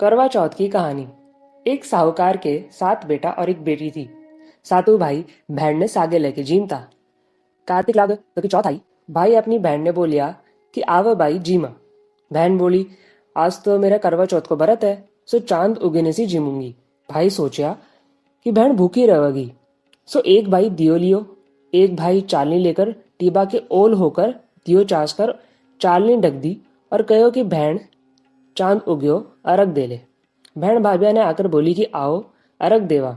करवा चौथ की कहानी। एक साहूकार के सात बेटा और एक बेटी थी। सातों भाई बहन ने सागे लेके जीमता। कार्तिक लाग तो की चौथ आई। भाई अपनी बहन ने बोलिया कि आव भाई जीमा। बहन बोली, आज तो मेरा करवा चौथ को बरत है, सो चाँद उगने से जीमूँगी। भाई सोचा कि बहन भूखी रहेगी। सो एक भाई दियो लियो। एक भाई चालनी लेकर टीबा के ओल होकर दियो चास कर चालनी ढक दी और कहो कि बहन चाँद उग्यो, अरग दे ले बहन भाभिया ने आकर बोली कि आओ, अरग देवा।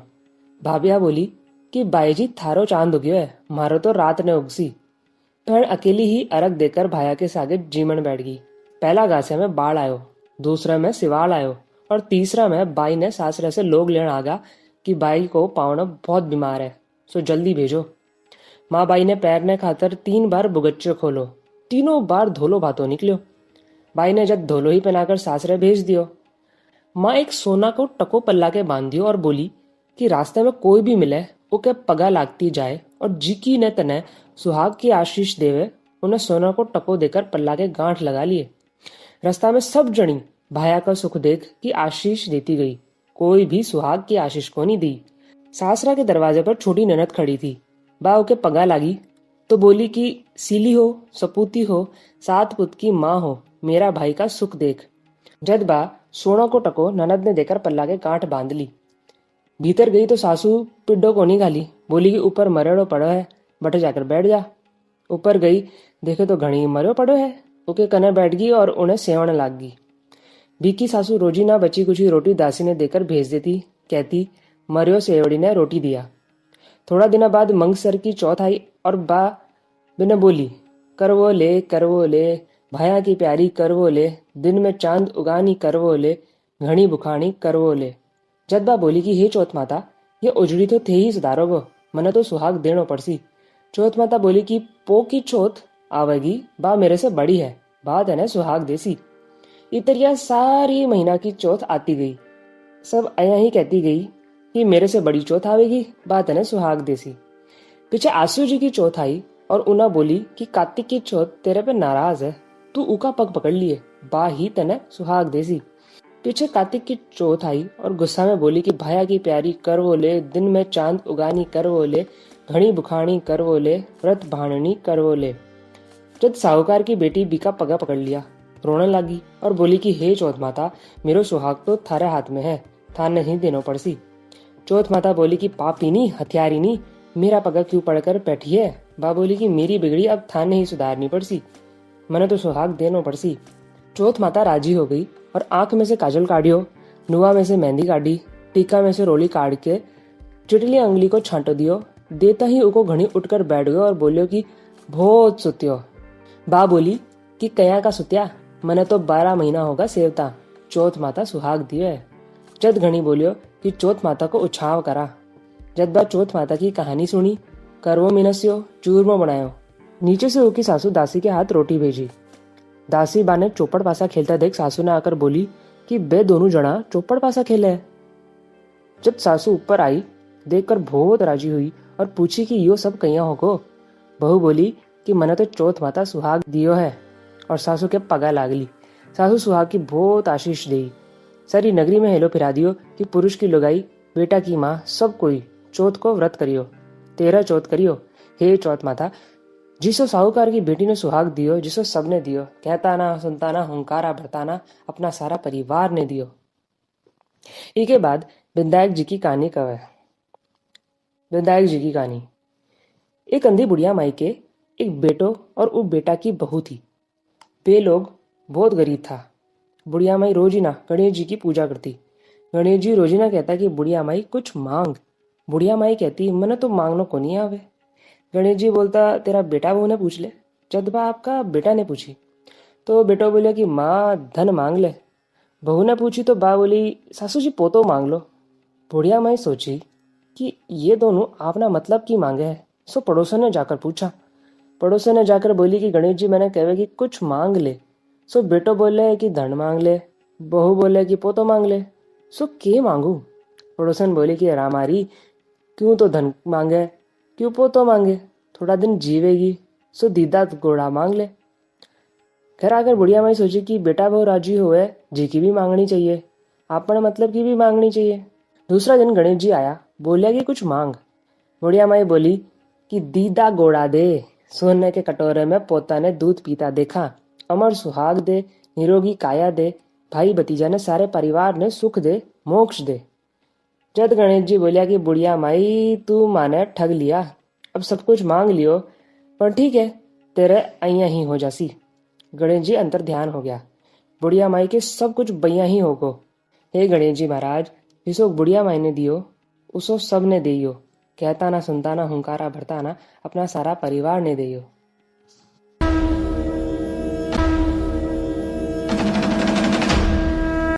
भाभिया बोली कि बाई जी थारो चाँद उग्यो है, मारो तो रात ने उगसी। बहन अकेली ही अरग देकर भाया के सागे जीमन बैठ गई। पहला गासे में बाढ़ आयो, दूसरा में सिवाल आयो, और तीसरा में बाई ने सासरे से लोग लेना आगा कि बाई को पावना बहुत बीमार है, सो जल्दी भेजो। माँ बाई ने पैर ने खातर तीन बार बुगच्चे खोलो। तीनों बार धोलो भातो निकलो भाई ने जब धोलो ही पहनाकर सासरे भेज दियो। माँ एक सोना को टको पल्ला के बाँध दियो और बोली कि रास्ते में कोई भी मिले ओके पगा लागती जाए और जिकी ने तने सुहाग की आशीष देवे, उन्हें सोना को टको देकर पल्ला के गांठ लगा लिए। रास्ता में सब जनी भाया का सुख देख की आशीष देती गई। कोई भी सुहाग की आशीष को नहीं दी। सासरा के दरवाजे पर छोटी ननद खड़ी थी। बा के पगा लागी तो बोली कि, सीली हो, सपूती हो, सात पुत की माँ हो। मेरा भाई का सुख देख। जद बा सोना को टको, ननद ने देकर पल्ला के कांट बाँध ली। भीतर गई तो सासू पिड्डो को नहीं गाली बोली कि, ऊपर मरेड़ो पड़ो है, बटे जाकर बैठ जा। ऊपर गई, देखे तो घड़ी मरो पड़ो है। ओके कने बैठ गई और उन्हें सेवन लाग गई। बीकी सासू रोजी ना बची कुछ रोटी दासी ने देकर भेज देती। कहती, मरियो सेवड़ी ने रोटी दिया। थोड़ा दिन बाद मंगसर की चौथ आई और बा बिना बोली कर वो ले कर वो ले भया की प्यारी करवो ले दिन में चाँद उगानी करवो ले घनी बुखानी करवो ले जदबा बोली की, हे चौथ माता, ये उजड़ी तो थे ही सुधारोगो मने तो सुहाग देनो पड़सी। चौथ माता बोली की, पो की चौथ आवेगी, बा मेरे से बड़ी है, बात है ना सुहाग देसी। इतरिया सारी महीना की चौथ आती गई। सब अया ही कहती गई कि, मेरे से बड़ी चौथ आवेगी, बात है ना सुहाग देसी। पीछे आसू जी की चौथ आई और उना बोली कि कार्तिक की चौथ तेरे पे नाराज़ है तू उका पग पकड़ लिए। बा ही तने सुहाग देसी। पीछे कार्तिक की चौथ आई और गुस्सा में बोली कि भाया की प्यारी कर वो ले, दिन में चाँद उगानी कर वो ले घनी बुखानी कर वो ले, व्रत भाणनी कर वो ले। जब साहूकार की बेटी बीका पगा पकड़ लिया, रोने लगी और बोली कि, हे चौथ माता, मेरो सुहाग तो थारे हाथ में है, था नहीं देनो पड़सी चौथ माता बोली कि हथियारी नी, मेरा पगा क्यों पड़कर बैठी है बा बोली कि, मेरी बिगड़ी अब था नहीं सुधारनी पड़सी। मैंने तो सुहाग देनो पड़सी चौथ माता राज़ी हो गई और आँख में से काजल काटियो नुआ में से मेहंदी काटी टीका में से रोली काट के चिटली अंगली को छांटो दियो, देता ही उको घनी उठकर बैठ गयो और बोलियो कि, बहुत सुत्यो। बा बोली कि, कया का सुत्या? मैंने तो बारह महीना होगा सेवता। चौथ माता सुहाग दियो है जद घनी बोलियो कि, चौथ माता को उछाव करा। जद बा चौथ माता की कहानी सुनी, करवो मिनस्यो, चूरमो बनायो। नीचे से उसकी सासू दासी के हाथ रोटी भेजी। दासी बा ने चौपड़ पासा खेलता देख सासू ने आकर बोली कि, बे दोनों जना, चौपड़ पासा खेले है। जब सासू ऊपर आई, देखकर बहुत राज़ी हुई और पूछी कि, यो सब कहिया होको? बहू बोली कि, मैंने तो चौथ माता सुहाग दियो है। और सासू के पगा लागली। सासू सुहाग की बहुत आशीष दी सारी नगरी में हेलो फिरा दियो कि, पुरुष की लुगाई, बेटा की माँ, सब कोई, चौथ को व्रत करियो। तेरा चौथ करियो। हे चौथ माता जिसो साहूकार की बेटी ने सुहाग दियो, जिसो सबने दियो कहता ना सुनता ना हुंकारा, भरताना, अपना सारा परिवार ने दियो। इसके बाद विधायक जी की कहानी कब है विधायक जी की कहानी। एक अंधी बुढ़िया माई के एक बेटो और वो बेटा की बहू थी। वे लोग बहुत गरीब था। बुढ़िया माई रोज ही ना गणेश जी की पूजा करती। गणेश जी रोज ही ना कहता कि, बुढ़िया माई, कुछ मांग। बुढ़िया माई कहती मैंने तो मांगनो को नहीं आवे? गणेश जी बोलता, तेरा बेटा बहू ने पूछ ले। जदबा आपका बेटा ने पूछी। तो बेटा बोले कि, माँ, धन मांग ले। बहू ने पूछी तो बा बोली, सासू जी, पोतो मांग लो। बुढ़िया माई सोची कि ये दोनों आपना मतलब की मांगे है। सो पड़ोसन ने जाकर पूछा। पड़ोसन ने जाकर बोली कि, गणेश जी, मैंने कहे कि कुछ मांग ले। सो बेटो बोले कि, धन मांग ले। बहू बोले कि, पोतो मांग ले। सो के मांगू? पड़ोसन बोले कि रामारी क्यों तो धन मांगे? क्यों पोतो मांगे? थोड़ा दिन जीवेगी, सो दीदा घोड़ा मांग ले। खैर आकर बुढ़िया माई सोची कि बेटा बहु राज़ी हुए जी की भी मांगनी चाहिए। अपने मतलब की भी मांगनी चाहिए। दूसरा दिन गणेश जी आया, बोलिया कि कुछ मांग। बुढ़िया माई बोली कि दीदा गोड़ा दे, सोने के कटोरे में पोता ने दूध पीता देखा, अमर सुहाग दे, निरोगी काया दे, भाई भतीजा ने सारे परिवार ने सुख दे, मोक्ष दे। जद गणेश जी बोलिया कि, बुढ़िया माई, तू माने ठग लिया। अब सब कुछ मांग लियो, पर ठीक है, तेरे अइया ही हो जासी गणेश जी अंतर ध्यान हो गया। बुढ़िया माई के सब कुछ बैया ही होगो। हे गणेश जी महाराज, जिसो बुढ़िया माई ने दियो, उसो सबने दियो कहता ना, सुनता ना, हुंकारा, भरता ना, अपना सारा परिवार ने दियो